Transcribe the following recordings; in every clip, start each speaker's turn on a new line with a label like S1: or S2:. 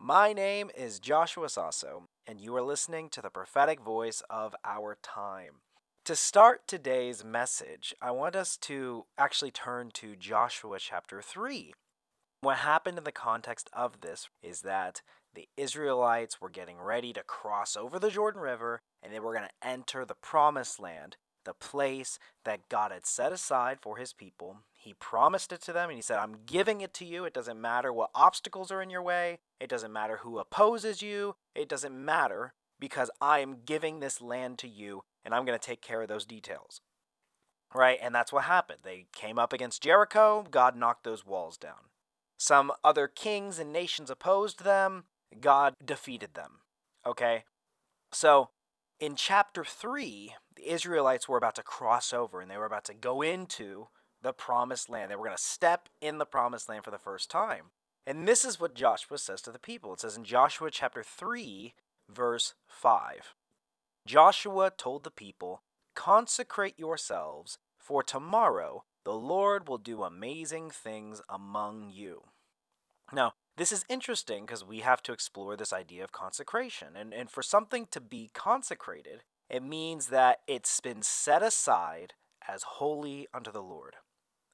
S1: My name is Joshua Sasso, and you are listening to the prophetic voice of our time. To start today's message, I want us to actually turn to Joshua chapter 3. What happened in the context of this is that the Israelites were getting ready to cross over the Jordan River and they were going to enter the promised land, the place that God had set aside for his people. He promised it to them and he said, I'm giving it to you. It doesn't matter what obstacles are in your way, it doesn't matter who opposes you, it doesn't matter because I am giving this land to you and I'm going to take care of those details. Right? And that's what happened. They came up against Jericho, God knocked those walls down. Some other kings and nations opposed them, God defeated them. Okay? So, in chapter 3, the Israelites were about to cross over and they were about to go into the promised land. They were going to step in the promised land for the first time. And this is what Joshua says to the people. It says in Joshua chapter 3, verse 5 Joshua told the people, Consecrate yourselves, for tomorrow the Lord will do amazing things among you. Now, this is interesting because we have to explore this idea of consecration. And, and for something to be consecrated, it means that it's been set aside as holy unto the Lord.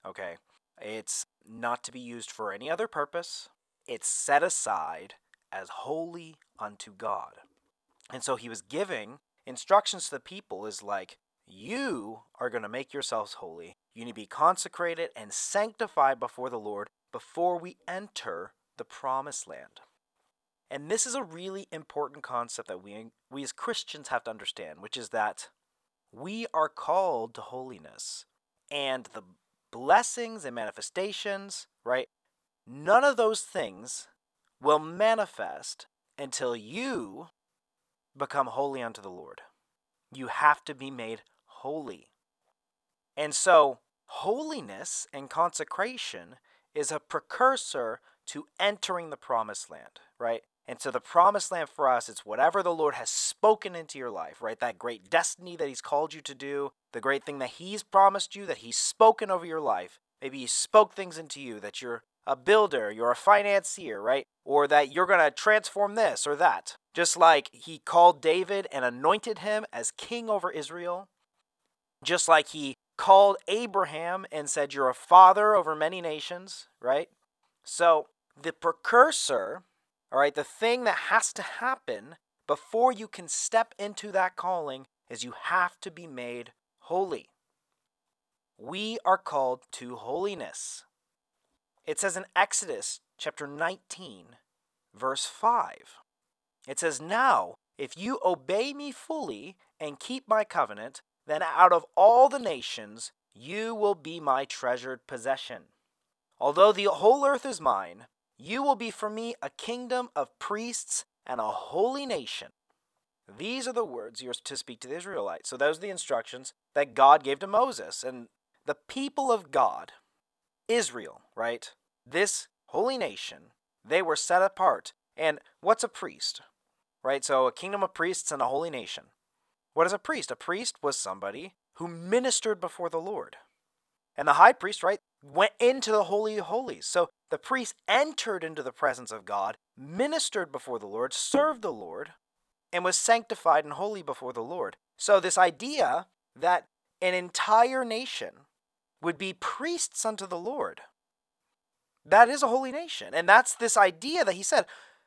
S1: Okay? It's not to be used for any other purpose, it's set aside as holy unto God. And so he was giving instructions to the people is like, you are going to make yourselves holy. You need to be consecrated and sanctified before the Lord before we enter the promised land. And this is a really important concept that we, we as Christians have to understand, which is that we are called to holiness. And the blessings and manifestations, right? None of those things will manifest until you become holy unto the Lord. You have to be made holy. And so, holiness and consecration is a precursor to entering the promised land, right? And so the promised land for us, it's whatever the Lord has spoken into your life, right? That great destiny that He's called you to do, the great thing that He's promised you, that He's spoken over your life. Maybe He spoke things into you that you're a builder, you're a financier, right? Or that you're going to transform this or that. Just like He called David and anointed him as king over Israel. Just like He called Abraham and said, You're a father over many nations, right? So the precursor, all right, the thing that has to happen before you can step into that calling is you have to be made holy. We are called to holiness. It says in Exodus chapter 19, verse 5. It says, Now, if you obey me fully and keep my covenant, then out of all the nations you will be my treasured possession. Although the whole earth is mine, you will be for me a kingdom of priests and a holy nation. These are the words you're to speak to the Israelites. So, those are the instructions that God gave to Moses. And the people of God, Israel, right? This holy nation, they were set apart. And what's a priest? Right? So, a kingdom of priests and a holy nation. What is a priest? A priest was somebody who ministered before the Lord. And the high priest, right, went into the Holy of Holies. So the priest entered into the presence of God, ministered before the Lord, served the Lord, and was sanctified and holy before the Lord. So this idea that an entire nation would be priests unto the Lord, that is a holy nation. And that's this idea that he said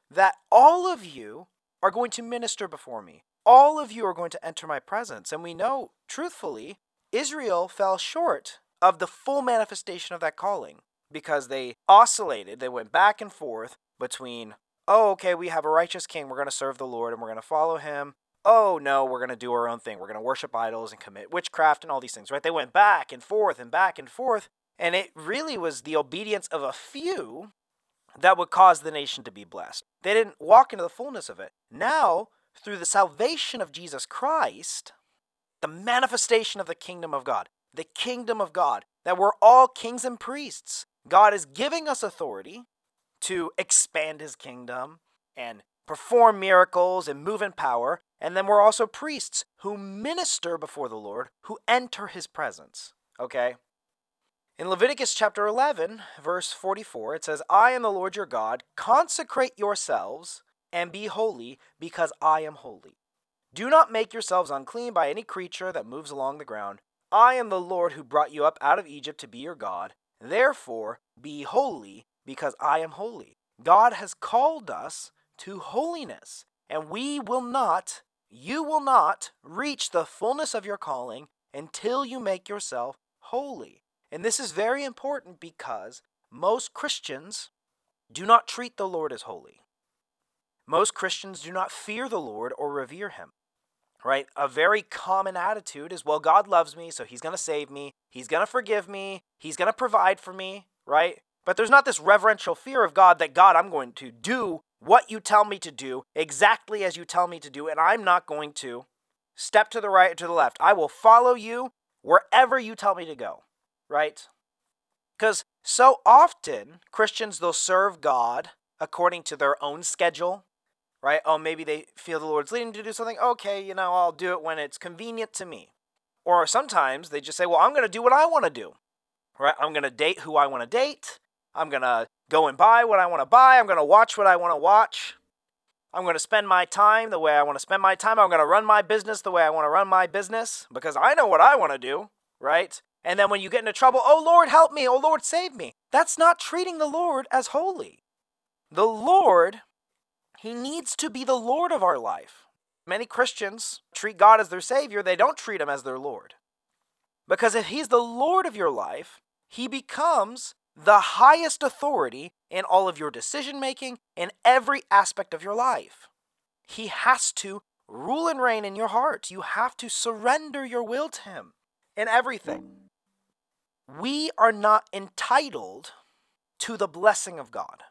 S1: that all of you are going to minister before me. All of you are going to enter my presence. And we know, truthfully, Israel fell short of the full manifestation of that calling because they oscillated, they went back and forth between, oh, okay, we have a righteous king, we're going to serve the Lord and we're going to follow him. Oh, no, we're going to do our own thing. We're going to worship idols and commit witchcraft and all these things, right? They went back and forth and back and forth. And it really was the obedience of a few that would cause the nation to be blessed. They didn't walk into the fullness of it. Now, through the salvation of Jesus Christ, the manifestation of the kingdom of God, the kingdom of God, that we're all kings and priests. God is giving us authority to expand his kingdom and perform miracles and move in power. And then we're also priests who minister before the Lord, who enter his presence. Okay? In Leviticus chapter 11, verse 44, it says, I am the Lord your God. Consecrate yourselves and be holy, because I am holy. Do not make yourselves unclean by any creature that moves along the ground. I am the Lord who brought you up out of Egypt to be your God. Therefore, be holy, because I am holy. God has called us to holiness, and we will not, you will not, reach the fullness of your calling until you make yourself holy. And this is very important because most Christians do not treat the Lord as holy. Most Christians do not fear the Lord or revere him. Right? A very common attitude is, well, God loves me, so he's going to save me. He's going to forgive me. He's going to provide for me, right? But there's not this reverential fear of God that God, I'm going to do what you tell me to do exactly as you tell me to do, and I'm not going to step to the right or to the left. I will follow you wherever you tell me to go right? Because so often Christians, they'll serve God according to their own schedule, right? Oh, maybe they feel the Lord's leading to do something. Okay, you know, I'll do it when it's convenient to me. Or sometimes they just say, well, I'm going to do what I want to do, right? I'm going to date who I want to date. I'm going to go and buy what I want to buy. I'm going to watch what I want to watch. I'm going to spend my time the way I want to spend my time. I'm going to run my business the way I want to run my business because I know what I want to do, right? And then when you get into trouble, oh Lord, help me, oh Lord, save me. That's not treating the Lord as holy. The Lord, He needs to be the Lord of our life. Many Christians treat God as their Savior, they don't treat Him as their Lord. Because if He's the Lord of your life, He becomes the highest authority in all of your decision making in every aspect of your life. He has to rule and reign in your heart. You have to surrender your will to Him in everything we are not entitled to the blessing of God.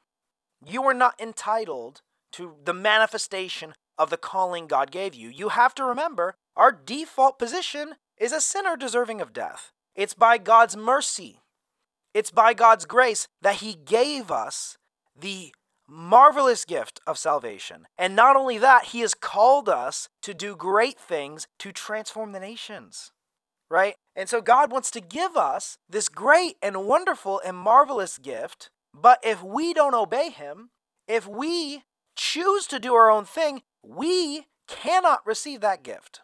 S1: You are not entitled to the manifestation of the calling God gave you. You have to remember our default position is a sinner deserving of death. It's by God's mercy, it's by God's grace that He gave us the marvelous gift of salvation. And not only that, He has called us to do great things to transform the nations right? And so God wants to give us this great and wonderful and marvelous gift, but if we don't obey Him, if we choose to do our own thing, we cannot receive that gift.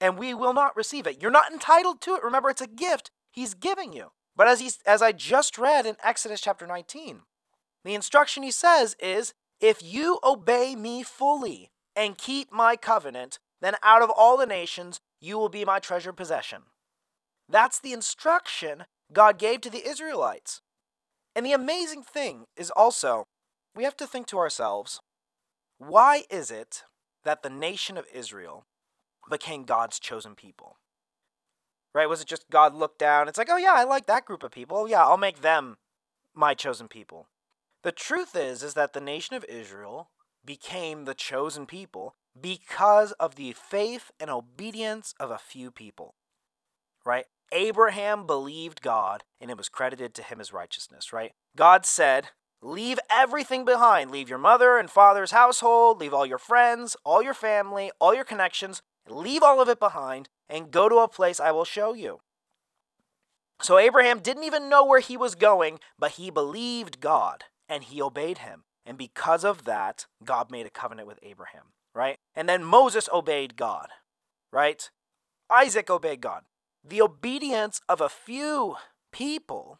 S1: And we will not receive it. You're not entitled to it. Remember, it's a gift He's giving you. But as, he's, as I just read in Exodus chapter 19, the instruction He says is if you obey me fully and keep my covenant, then out of all the nations you will be my treasured possession. That's the instruction God gave to the Israelites. And the amazing thing is also, we have to think to ourselves why is it that the nation of Israel became God's chosen people? Right? Was it just God looked down? It's like, oh, yeah, I like that group of people. Yeah, I'll make them my chosen people. The truth is, is that the nation of Israel became the chosen people because of the faith and obedience of a few people. Right? Abraham believed God and it was credited to him as righteousness, right? God said, Leave everything behind. Leave your mother and father's household, leave all your friends, all your family, all your connections, leave all of it behind and go to a place I will show you. So Abraham didn't even know where he was going, but he believed God and he obeyed him. And because of that, God made a covenant with Abraham, right? And then Moses obeyed God, right? Isaac obeyed God the obedience of a few people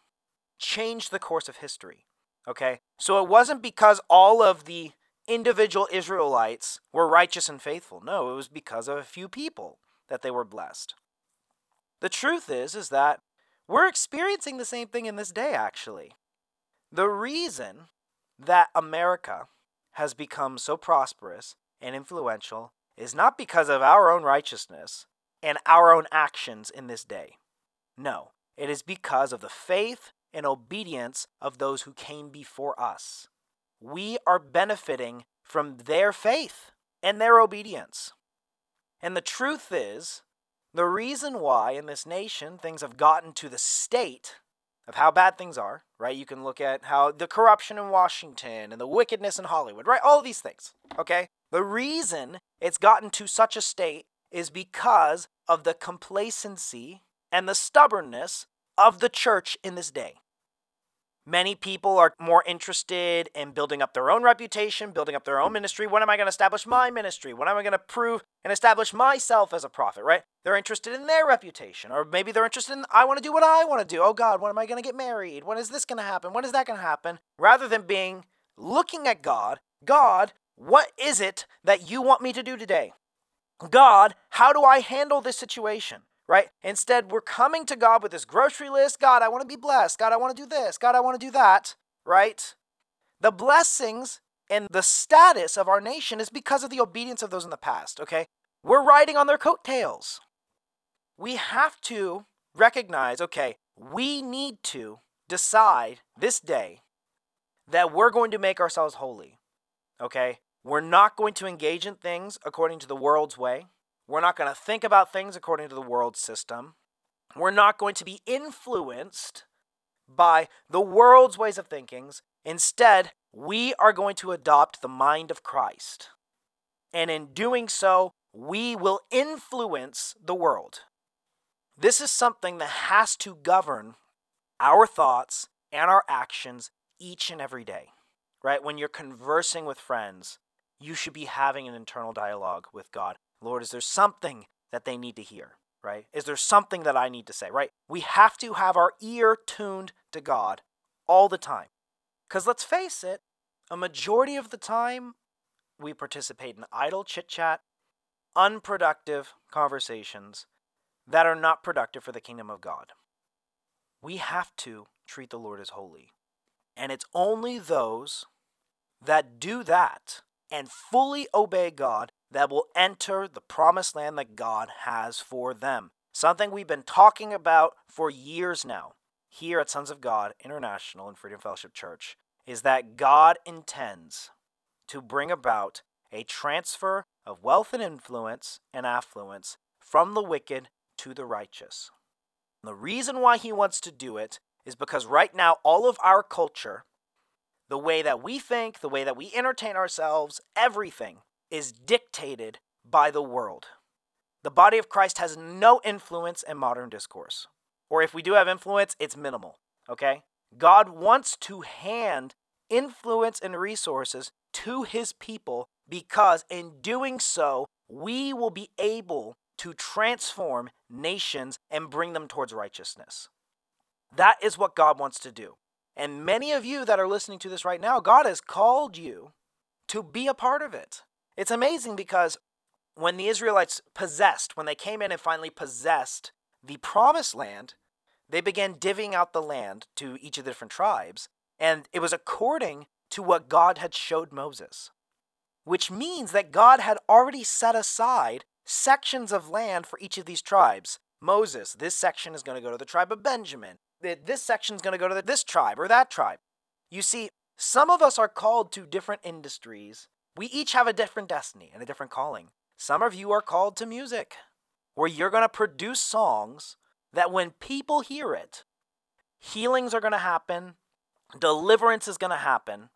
S1: changed the course of history. Okay? So it wasn't because all of the individual Israelites were righteous and faithful. No, it was because of a few people that they were blessed. The truth is is that we're experiencing the same thing in this day actually. The reason that America has become so prosperous and influential is not because of our own righteousness, and our own actions in this day. No, it is because of the faith and obedience of those who came before us. We are benefiting from their faith. and their obedience. And the truth is, the reason why in this nation things have gotten to the state of how bad things are, right? You can look at how the corruption in Washington and the wickedness in Hollywood, right? All these things, okay? The reason it's gotten to such a state is because of the complacency and the stubbornness of the church in this day. Many people are more interested in building up their own reputation, building up their own ministry. When am I going to establish my ministry? When am I going to prove and establish myself as a prophet, right? They're interested in their reputation. Or maybe they're interested in, I want to do what I want to do. Oh God, when am I going to get married? When is this going to happen? When is that going to happen? Rather than being looking at God, God, what is it that you want me to do today? God, how do I handle this situation? Right? Instead, we're coming to God with this grocery list. God, I want to be blessed. God, I want to do this. God, I want to do that. Right? The blessings and the status of our nation is because of the obedience of those in the past. Okay? We're riding on their coattails. We have to recognize okay, we need to decide this day that we're going to make ourselves holy. Okay? We're not going to engage in things according to the world's way. We're not going to think about things according to the world system. We're not going to be influenced by the world's ways of thinking. Instead, we are going to adopt the mind of Christ. And in doing so, we will influence the world. This is something that has to govern our thoughts and our actions each and every day, right? When you're conversing with friends, you should be having an internal dialogue with God. Lord, is there something that they need to hear, right? Is there something that I need to say, right? We have to have our ear tuned to God all the time. Because let's face it, a majority of the time, we participate in idle chit chat, unproductive conversations that are not productive for the kingdom of God. We have to treat the Lord as holy. And it's only those that do that and fully obey God that will enter the promised land that God has for them. Something we've been talking about for years now here at Sons of God International and Freedom Fellowship Church is that God intends to bring about a transfer of wealth and influence and affluence from the wicked to the righteous. the reason why he wants to do it is because right now all of our culture the way that we think, the way that we entertain ourselves, everything is dictated by the world. The body of Christ has no influence in modern discourse. Or if we do have influence, it's minimal, okay? God wants to hand influence and resources to his people because in doing so, we will be able to transform nations and bring them towards righteousness. That is what God wants to do. And many of you that are listening to this right now, God has called you to be a part of it. It's amazing because when the Israelites possessed, when they came in and finally possessed the promised land, they began divvying out the land to each of the different tribes. And it was according to what God had showed Moses, which means that God had already set aside sections of land for each of these tribes. Moses, this section is going to go to the tribe of Benjamin this section is going to go to this tribe or that tribe. You see, some of us are called to different industries. We each have a different destiny and a different calling. Some of you are called to music, where you're going to produce songs that when people hear it, healings are going to happen, deliverance is going to happen,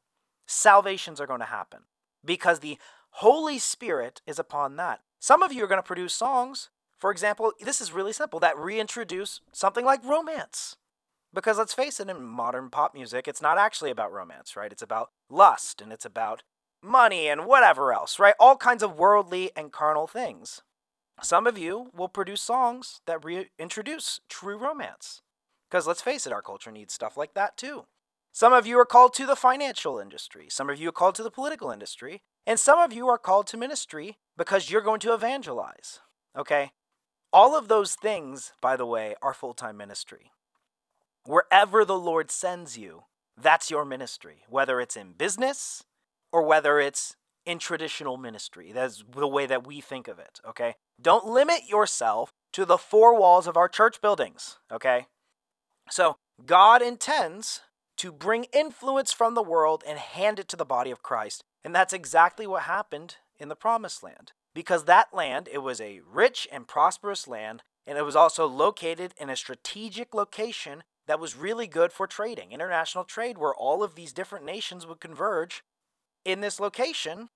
S1: salvations are going to happen, because the Holy Spirit is upon that. Some of you are going to produce songs, for example, this is really simple, that reintroduce something like romance. Because let's face it, in modern pop music, it's not actually about romance, right? It's about lust and it's about money and whatever else, right? All kinds of worldly and carnal things. Some of you will produce songs that reintroduce true romance. Because let's face it, our culture needs stuff like that too. Some of you are called to the financial industry. Some of you are called to the political industry. And some of you are called to ministry because you're going to evangelize. Okay? All of those things, by the way, are full time ministry. Wherever the Lord sends you, that's your ministry, whether it's in business or whether it's in traditional ministry. That's the way that we think of it, okay? Don't limit yourself to the four walls of our church buildings, okay? So, God intends to bring influence from the world and hand it to the body of Christ. And that's exactly what happened in the promised land because that land it was a rich and prosperous land and it was also located in a strategic location that was really good for trading international trade where all of these different nations would converge in this location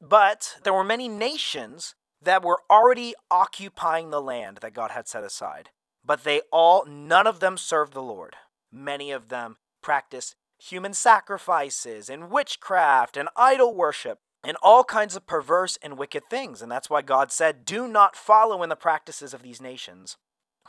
S1: but there were many nations that were already occupying the land that God had set aside but they all none of them served the Lord many of them practiced human sacrifices and witchcraft and idol worship and all kinds of perverse and wicked things. And that's why God said, Do not follow in the practices of these nations,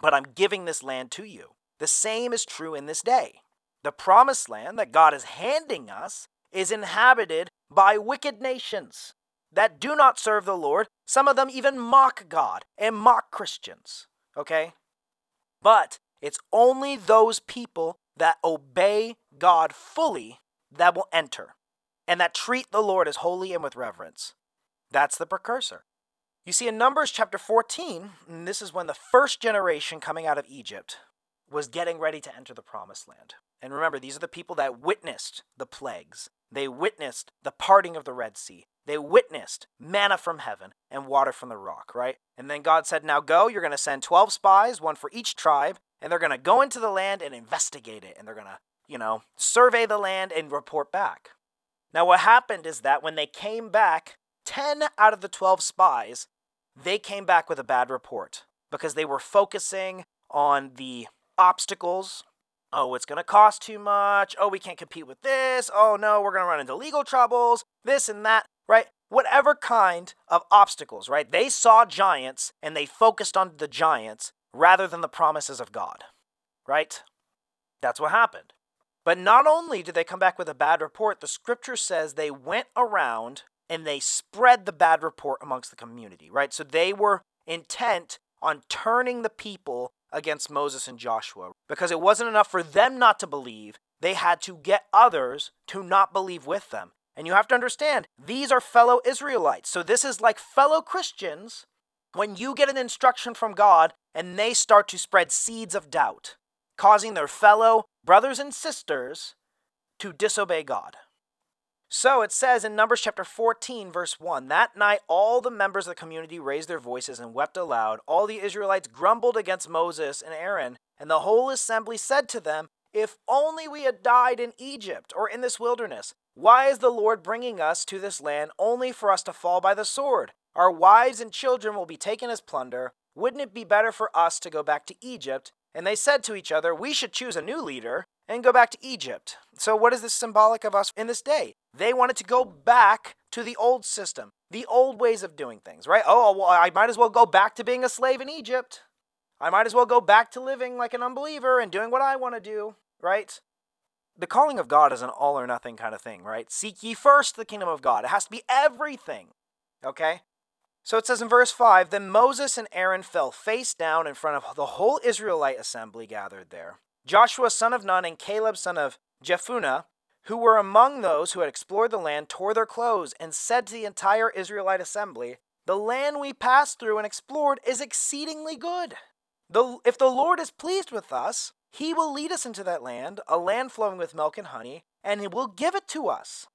S1: but I'm giving this land to you. The same is true in this day. The promised land that God is handing us is inhabited by wicked nations that do not serve the Lord. Some of them even mock God and mock Christians. Okay? But it's only those people that obey God fully that will enter and that treat the Lord as holy and with reverence. That's the precursor. You see, in Numbers chapter 14, and this is when the first generation coming out of Egypt was getting ready to enter the promised land. And remember, these are the people that witnessed the plagues. They witnessed the parting of the Red Sea. They witnessed manna from heaven and water from the rock, right? And then God said, Now go, you're going to send 12 spies, one for each tribe, and they're going to go into the land and investigate it. And they're going to, you know, survey the land and report back. Now, what happened is that when they came back, 10 out of the 12 spies, they came back with a bad report because they were focusing on the obstacles. Oh, it's going to cost too much. Oh, we can't compete with this. Oh, no, we're going to run into legal troubles, this and that, right? Whatever kind of obstacles, right? They saw giants and they focused on the giants rather than the promises of God, right? That's what happened. But not only did they come back with a bad report, the scripture says they went around and they spread the bad report amongst the community, right? So they were intent on turning the people against Moses and Joshua because it wasn't enough for them not to believe, they had to get others to not believe with them. And you have to understand, these are fellow Israelites. So this is like fellow Christians when you get an instruction from God and they start to spread seeds of doubt, causing their fellow brothers and sisters to disobey God. So it says in Numbers chapter 14, verse 1 That night all the members of the community raised their voices and wept aloud. All the Israelites grumbled against Moses and Aaron, and the whole assembly said to them, If only we had died in Egypt or in this wilderness. Why is the Lord bringing us to this land only for us to fall by the sword? Our wives and children will be taken as plunder. Wouldn't it be better for us to go back to Egypt and they said to each other, We should choose a new leader and go back to Egypt. So, what is this symbolic of us in this day? They wanted to go back to the old system, the old ways of doing things, right? Oh, well, I might as well go back to being a slave in Egypt. I might as well go back to living like an unbeliever and doing what I want to do, right? The calling of God is an all or nothing kind of thing, right? Seek ye first the kingdom of God. It has to be everything, okay? So it says in verse 5 Then Moses and Aaron fell face down in front of the whole Israelite assembly gathered there. Joshua son of Nun and Caleb son of Jephunneh, who were among those who had explored the land, tore their clothes and said to the entire Israelite assembly, The land we passed through and explored is exceedingly good. The, if the Lord is pleased with us, he will lead us into that land, a land flowing with milk and honey, and he will give it to us.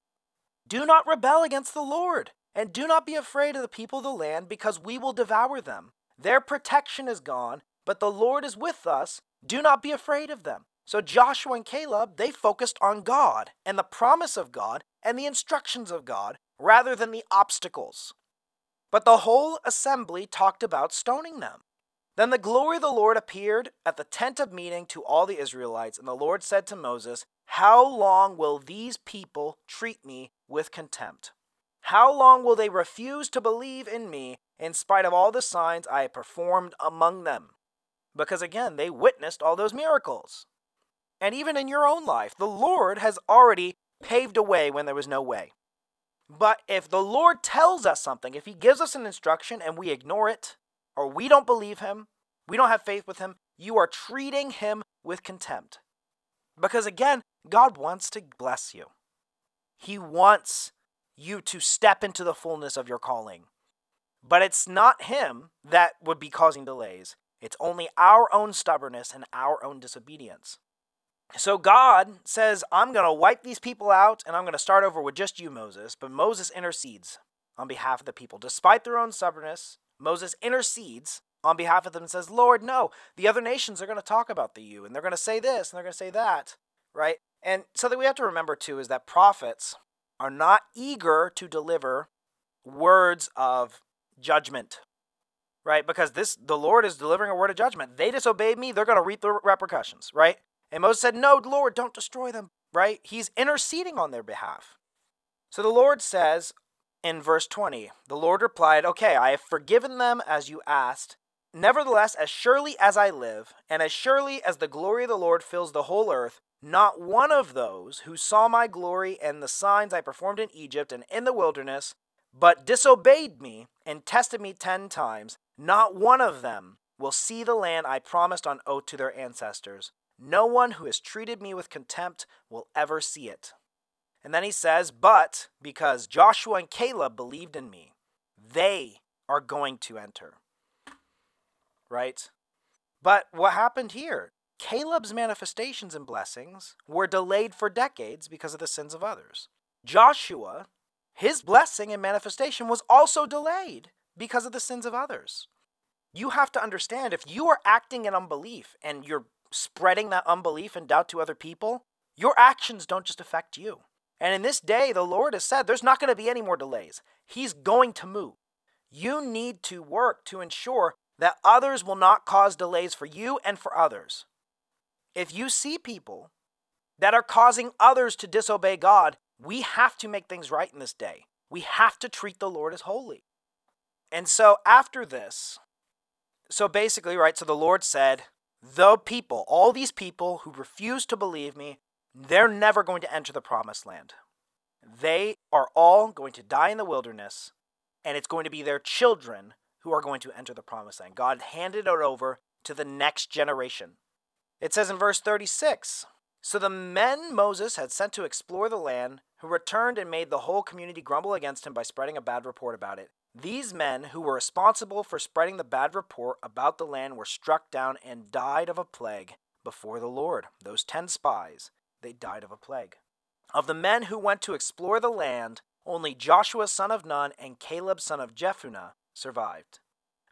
S1: Do not rebel against the Lord. And do not be afraid of the people of the land, because we will devour them. Their protection is gone, but the Lord is with us. Do not be afraid of them. So Joshua and Caleb, they focused on God and the promise of God and the instructions of God rather than the obstacles. But the whole assembly talked about stoning them. Then the glory of the Lord appeared at the tent of meeting to all the Israelites, and the Lord said to Moses, How long will these people treat me with contempt? How long will they refuse to believe in me in spite of all the signs I have performed among them? Because again, they witnessed all those miracles. And even in your own life, the Lord has already paved a way when there was no way. But if the Lord tells us something, if He gives us an instruction and we ignore it, or we don't believe Him, we don't have faith with Him, you are treating Him with contempt. Because again, God wants to bless you. He wants you to step into the fullness of your calling. But it's not Him that would be causing delays, it's only our own stubbornness and our own disobedience. So God says, I'm going to wipe these people out and I'm going to start over with just you, Moses. But Moses intercedes. on behalf of the people. Despite their own stubbornness, Moses intercedes on behalf of them and says, Lord, no, the other nations are going to talk about the you, and they're going to say this, and they're going to say that, right? And something we have to remember too is that prophets are not eager to deliver words of judgment, right? Because this, the Lord is delivering a word of judgment. They disobeyed me, they're going to reap the repercussions, right? And Moses said, No, Lord, don't destroy them, right? He's interceding on their behalf. So the Lord says in verse 20, the Lord replied, Okay, I have forgiven them as you asked. Nevertheless, as surely as I live, and as surely as the glory of the Lord fills the whole earth, not one of those who saw my glory and the signs I performed in Egypt and in the wilderness, but disobeyed me and tested me ten times, not one of them will see the land I promised on oath to their ancestors. No one who has treated me with contempt will ever see it. And then he says, But because Joshua and Caleb believed in me, they are going to enter. Right? But what happened here? Caleb's manifestations and blessings were delayed for decades because of the sins of others. Joshua, his blessing and manifestation was also delayed because of the sins of others. You have to understand if you are acting in unbelief and you're spreading that unbelief and doubt to other people, your actions don't just affect you. And in this day, the Lord has said there's not going to be any more delays. He's going to move. You need to work to ensure that others will not cause delays for you and for others. If you see people that are causing others to disobey God, we have to make things right in this day. We have to treat the Lord as holy. And so after this, so basically, right, so the Lord said, the people, all these people who refuse to believe me, they're never going to enter the promised land. They are all going to die in the wilderness, and it's going to be their children who are going to enter the promised land. God handed it over to the next generation. It says in verse 36 So the men Moses had sent to explore the land, who returned and made the whole community grumble against him by spreading a bad report about it. These men, who were responsible for spreading the bad report about the land, were struck down and died of a plague before the Lord. Those ten spies, they died of a plague. Of the men who went to explore the land, only Joshua son of Nun and Caleb son of Jephunneh survived.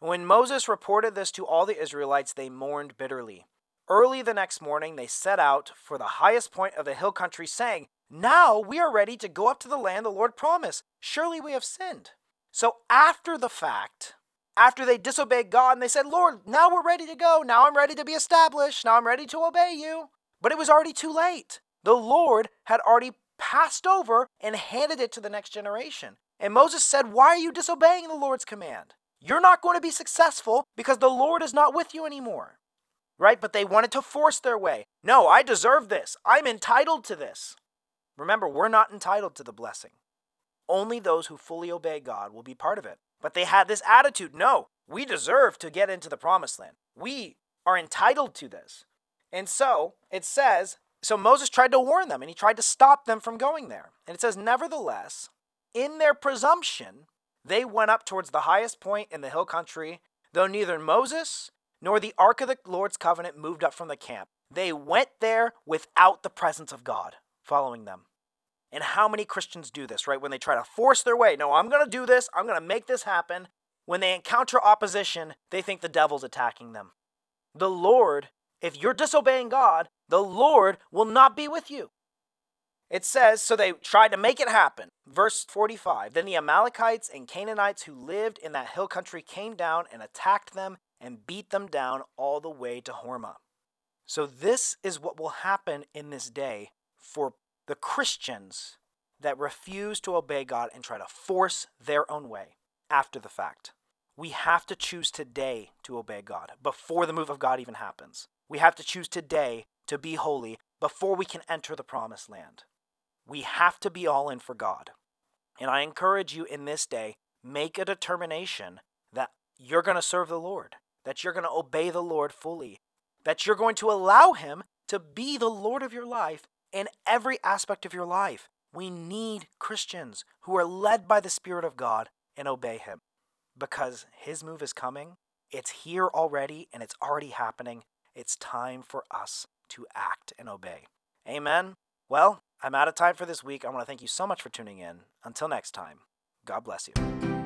S1: When Moses reported this to all the Israelites, they mourned bitterly. Early the next morning, they set out for the highest point of the hill country, saying, Now we are ready to go up to the land the Lord promised. Surely we have sinned. So after the fact, after they disobeyed God and they said, Lord, now we're ready to go. Now I'm ready to be established. Now I'm ready to obey you. But it was already too late. The Lord had already passed over and handed it to the next generation. And Moses said, Why are you disobeying the Lord's command? You're not going to be successful because the Lord is not with you anymore. Right? But they wanted to force their way. No, I deserve this. I'm entitled to this. Remember, we're not entitled to the blessing. Only those who fully obey God will be part of it. But they had this attitude no, we deserve to get into the promised land. We are entitled to this. And so it says, so Moses tried to warn them and he tried to stop them from going there. And it says, nevertheless, in their presumption, they went up towards the highest point in the hill country, though neither Moses nor the ark of the Lord's covenant moved up from the camp. They went there without the presence of God following them. And how many Christians do this, right? When they try to force their way, no, I'm going to do this, I'm going to make this happen. When they encounter opposition, they think the devil's attacking them. The Lord, if you're disobeying God, the Lord will not be with you. It says, so they tried to make it happen. Verse 45 Then the Amalekites and Canaanites who lived in that hill country came down and attacked them and beat them down all the way to Hormah. So, this is what will happen in this day for the Christians that refuse to obey God and try to force their own way after the fact. We have to choose today to obey God before the move of God even happens. We have to choose today to be holy before we can enter the promised land. We have to be all in for God. And I encourage you in this day, make a determination that you're going to serve the Lord, that you're going to obey the Lord fully, that you're going to allow Him to be the Lord of your life in every aspect of your life. We need Christians who are led by the Spirit of God and obey Him because His move is coming. It's here already and it's already happening. It's time for us to act and obey. Amen. Well, I'm out of time for this week. I want to thank you so much for tuning in. Until next time, God bless you.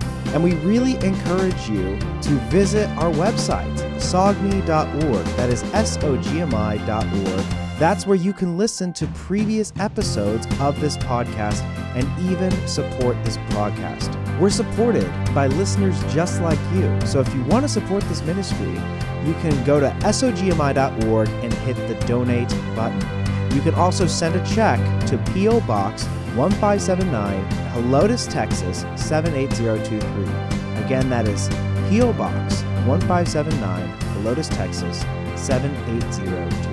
S2: And we really encourage you to visit our website, sogmi.org. That is S O G M I.org. That's where you can listen to previous episodes of this podcast and even support this broadcast. We're supported by listeners just like you. So if you want to support this ministry, you can go to sogmi.org and hit the donate button. You can also send a check to P.O. Box 1579, Helotes, Texas 78023. Again, that is P.O. Box 1579, Helotes, Texas 78023.